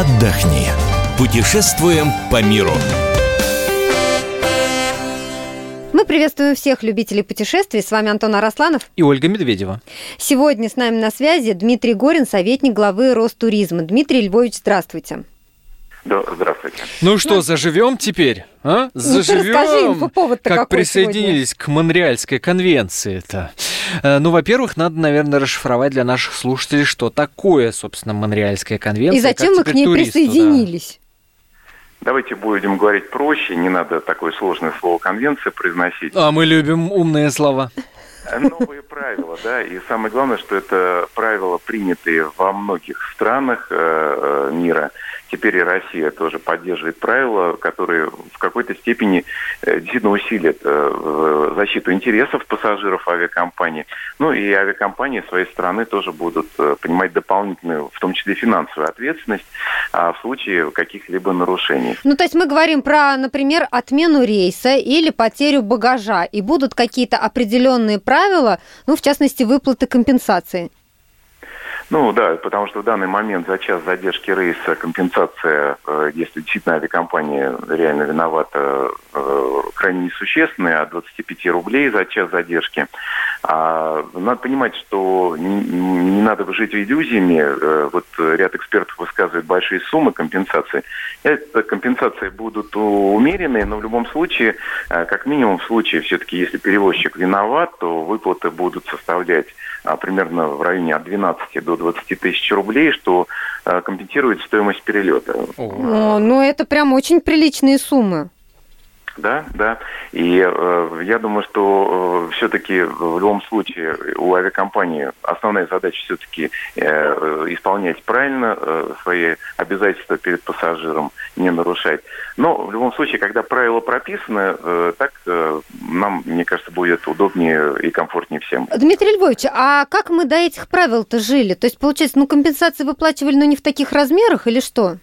отдохни. Путешествуем по миру. Мы приветствуем всех любителей путешествий. С вами Антон Арасланов и Ольга Медведева. Сегодня с нами на связи Дмитрий Горин, советник главы Ростуризма. Дмитрий Львович, здравствуйте. Да, здравствуйте. Ну что, ну, заживем теперь? А? Ну, заживем, ну, повод как присоединились сегодня? к Монреальской конвенции-то. Э, ну, во-первых, надо, наверное, расшифровать для наших слушателей, что такое, собственно, Монреальская конвенция. И зачем мы к ней присоединились? Давайте будем говорить проще, не надо такое сложное слово конвенция произносить. А мы любим умные слова. Новые правила, да, и самое главное, что это правила, принятые во многих странах э, э мира, теперь и Россия тоже поддерживает правила, которые в какой-то степени э, действительно усилят э, защиту интересов пассажиров авиакомпании. Ну и авиакомпании своей стороны тоже будут э, принимать дополнительную, в том числе финансовую ответственность а, в случае каких-либо нарушений. Ну то есть мы говорим про, например, отмену рейса или потерю багажа, и будут какие-то определенные правила, ну в частности выплаты компенсации. Ну да, потому что в данный момент за час задержки рейса компенсация, э, если действительно авиакомпания реально виновата, э, крайне несущественная, от 25 рублей за час задержки. А, надо понимать, что надо жить иллюзиями. Э, вот ряд экспертов высказывает большие суммы компенсации. Это компенсации будут умеренные, но в любом случае, как минимум в случае, все-таки, если перевозчик виноват, то выплаты будут составлять а, примерно в районе от 12 до 20 тысяч рублей, что компенсирует стоимость перелета. О, ну это прям очень приличные суммы. Да, да. И э, я думаю, что э, все-таки в любом случае у авиакомпании основная задача все-таки э, исполнять правильно э, свои обязательства перед пассажиром, не нарушать. Но в любом случае, когда правила прописаны, э, так э, нам, мне кажется, будет удобнее и комфортнее всем. Дмитрий Львович, а как мы до этих правил-то жили? То есть, получается, ну компенсации выплачивали, но не в таких размерах или что?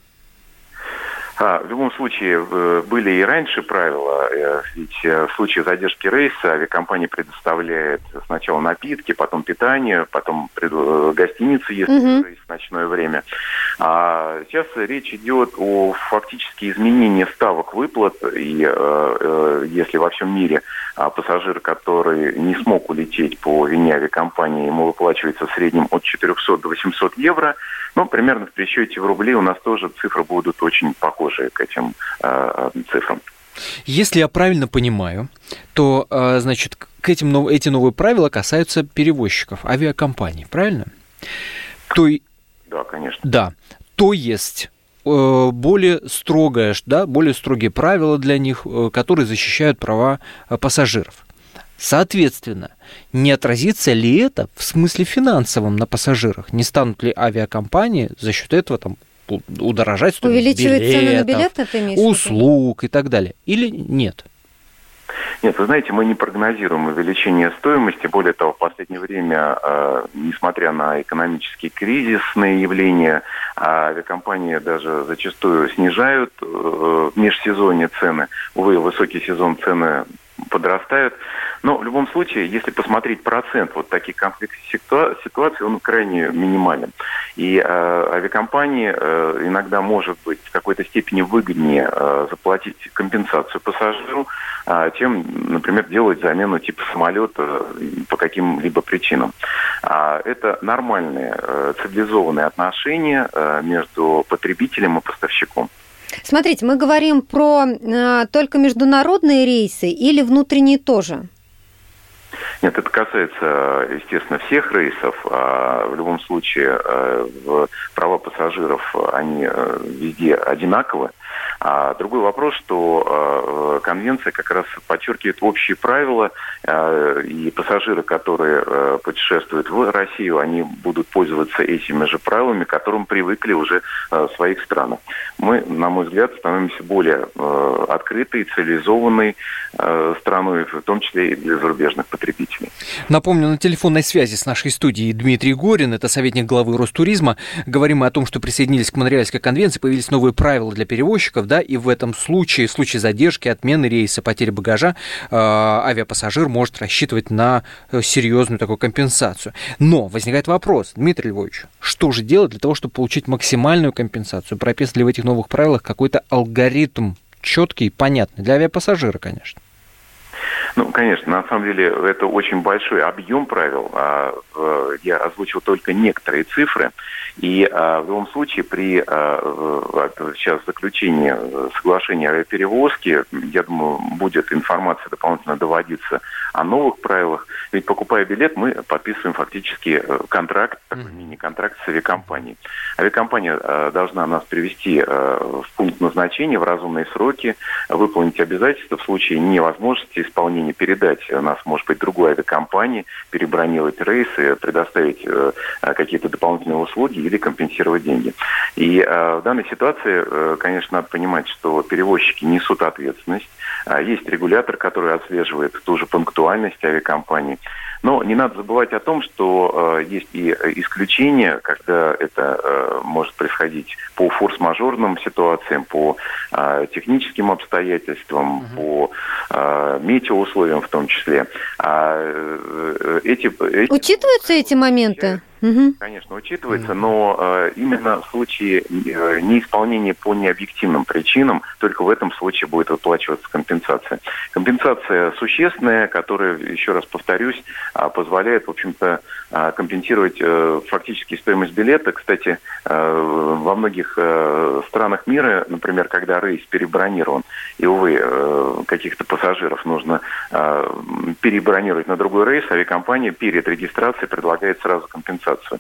А, в любом случае, были и раньше правила, э, ведь э, в случае задержки рейса авиакомпания предоставляет сначала напитки, потом питание, потом э, гостиницы, если угу. рейс в ночное время. А сейчас речь идет о фактически изменении ставок выплат, и если во всем мире а, пассажир, который не смог улететь по вине авиакомпании, ему выплачивается в среднем от 400 до 800 евро, ну, примерно в пересчете в рубли у нас тоже цифры будут очень похожи к этим э, цифрам. Если я правильно понимаю, то, э, значит, к этим, эти новые правила касаются перевозчиков, авиакомпаний, правильно? То... Да, конечно. Да. То есть э, более строгое, да, более строгие правила для них, э, которые защищают права пассажиров. Соответственно, не отразится ли это в смысле финансовом на пассажирах? Не станут ли авиакомпании за счет этого там удорожать стоимость Увеличивать билетов, цены на билеты, ты имеешь услуг и так далее? Или нет? Нет, вы знаете, мы не прогнозируем увеличение стоимости. Более того, в последнее время, э, несмотря на экономические кризисные явления, э, авиакомпании даже зачастую снижают э, в межсезонье цены. Увы, высокий сезон цены подрастают. Но в любом случае, если посмотреть процент вот таких конфликтных ситуаций, он крайне минимален. И э, авиакомпании э, иногда может быть в какой-то степени выгоднее э, заплатить компенсацию пассажиру, э, чем, например, делать замену типа самолета э, по каким-либо причинам. А это нормальные э, цивилизованные отношения э, между потребителем и поставщиком. Смотрите, мы говорим про э, только международные рейсы или внутренние тоже? Нет, это касается, естественно, всех рейсов. А в любом случае, э, права пассажиров, они э, везде одинаковы. А другой вопрос, что э, конвенция как раз подчеркивает общие правила, э, и пассажиры, которые э, путешествуют в Россию, они будут пользоваться этими же правилами, к которым привыкли уже э, в своих странах. Мы, на мой взгляд, становимся более открытой, цивилизованной страной, в том числе и для зарубежных потребителей. Напомню, на телефонной связи с нашей студией Дмитрий Горин, это советник главы Ростуризма. Говорим мы о том, что присоединились к Монреальской конвенции, появились новые правила для перевозчиков да, и в этом случае, в случае задержки, отмены рейса, потери багажа, э, авиапассажир может рассчитывать на э, серьезную такую компенсацию. Но возникает вопрос, Дмитрий Львович, что же делать для того, чтобы получить максимальную компенсацию? Прописан ли в этих новых правилах какой-то алгоритм четкий, понятный для авиапассажира, конечно? Ну, конечно, на самом деле это очень большой объем правил. А, я озвучил только некоторые цифры. И а, в любом случае при а, сейчас заключении соглашения о перевозке, я думаю, будет информация дополнительно доводиться о новых правилах. Ведь покупая билет, мы подписываем фактически э, контракт, такой мини-контракт с авиакомпанией. Авиакомпания э, должна нас привести э, в пункт назначения в разумные сроки, выполнить обязательства в случае невозможности исполнения передать нас, может быть, другой авиакомпании, перебронировать рейсы, предоставить какие-то дополнительные услуги или компенсировать деньги. И в данной ситуации, конечно, надо понимать, что перевозчики несут ответственность. Есть регулятор, который отслеживает ту же пунктуальность авиакомпании. Но не надо забывать о том, что э, есть и исключения, когда это э, может происходить по форс-мажорным ситуациям, по э, техническим обстоятельствам, угу. по э, метеоусловиям в том числе. А, э, эти, эти... Учитываются эти моменты? Угу. Конечно, учитывается, но э, именно в случае э, неисполнения по необъективным причинам, только в этом случае будет выплачиваться компенсация. Компенсация существенная, которая, еще раз повторюсь, э, позволяет, в общем-то, э, компенсировать э, фактически стоимость билета. Кстати, э, во многих э, странах мира, например, когда рейс перебронирован, и, увы, э, каких-то пассажиров нужно э, перебронировать на другой рейс, авиакомпания перед регистрацией предлагает сразу компенсацию компенсацию.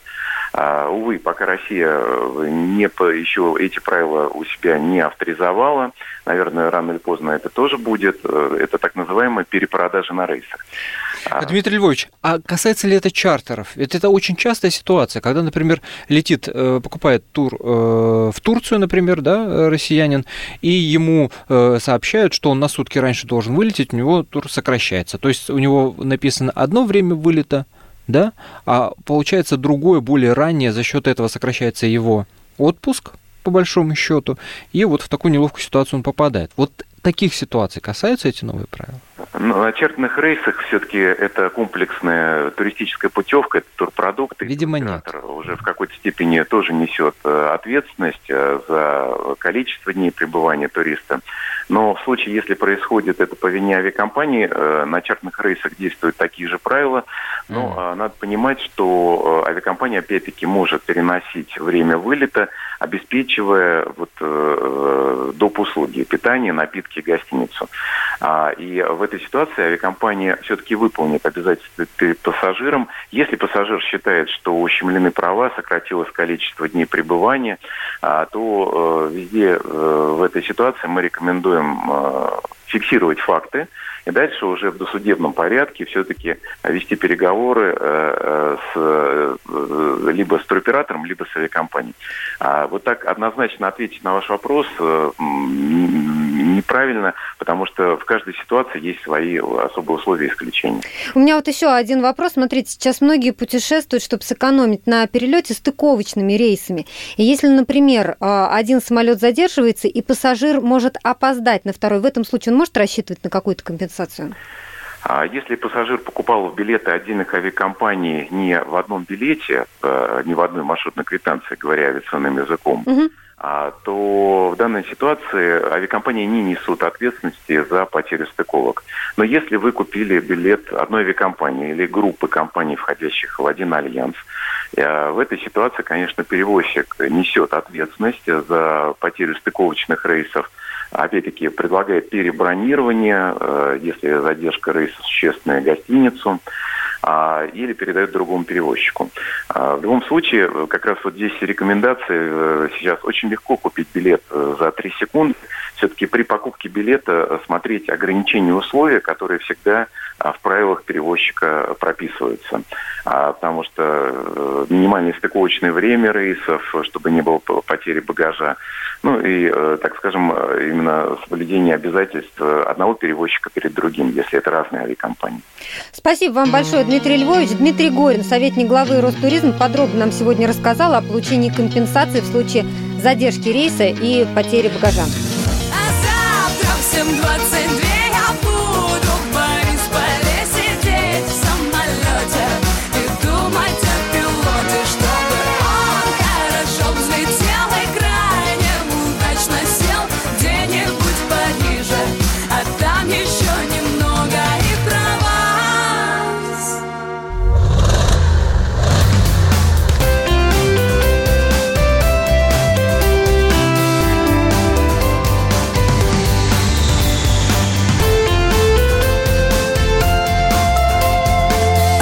А, увы, пока Россия э, не еще эти правила у себя не авторизовала, наверное, рано или поздно это тоже будет. Э, это так называемая перепродажа на рейсах. А, Дмитрий Львович, а касается ли это чартеров? Ведь это очень частая ситуация, когда, например, летит, э, покупает тур в Турцию, например, да, россиянин, и ему сообщают, что он на сутки раньше должен вылететь, у него тур сокращается. То есть у него написано одно время вылета, да, а получается другое, более раннее, за счет этого сокращается его отпуск, по большому счету, и вот в такую неловкую ситуацию он попадает. Вот таких ситуаций касаются эти новые правила? Ну, на чертных рейсах все-таки это комплексная туристическая путевка, это турпродукт. Видимо, нет. Уже в какой-то степени тоже несет э, ответственность э, за количество дней пребывания туриста. Но в случае, если происходит это по вине авиакомпании, э, на чартных рейсах действуют такие же правила. Но mm. надо понимать, что авиакомпания опять-таки может переносить время вылета, обеспечивая вот, доп. услуги, питание, напитки, гостиницу. А, и в этой ситуации авиакомпания все-таки выполнит обязательства перед пассажиром. Если пассажир считает, что ущемлены права, сократилось количество дней пребывания, а, то везде в этой ситуации мы рекомендуем э, фиксировать факты, и дальше уже в досудебном порядке все-таки вести переговоры э, э, с, либо с туроператором, либо с авиакомпанией. А вот так однозначно ответить на ваш вопрос неправильно, потому что в каждой ситуации есть свои особые условия исключения. У меня вот еще один вопрос. Смотрите, сейчас многие путешествуют, чтобы сэкономить на перелете стыковочными рейсами. И если, например, а, один самолет задерживается, и пассажир может опоздать на второй, в этом случае он может рассчитывать на какую-то компенсацию? А если пассажир покупал билеты отдельных авиакомпаний не в одном билете, а, не в одной маршрутной квитанции, говоря авиационным языком, угу то в данной ситуации авиакомпании не несут ответственности за потерю стыковок. Но если вы купили билет одной авиакомпании или группы компаний, входящих в один альянс, э, в этой ситуации, конечно, перевозчик несет ответственность за потерю стыковочных рейсов. Опять-таки предлагает перебронирование, э, если задержка рейса существенная, гостиницу а, или передает другому перевозчику. А, в любом случае, как раз вот здесь рекомендации э, сейчас очень легко купить билет э, за 3 секунды. Все-таки при покупке билета смотреть ограничения условия, которые всегда а, в правилах перевозчика прописываются. Потому что э, минимальное стыковочное время рейсов, чтобы не было потери багажа, ну и, так скажем, именно соблюдение обязательств одного перевозчика перед другим, если это разные авиакомпании. Спасибо вам большое, Дмитрий Львович, Дмитрий Горин, советник главы Ростуризма, подробно нам сегодня рассказал о получении компенсации в случае задержки рейса и потери багажа. А завтра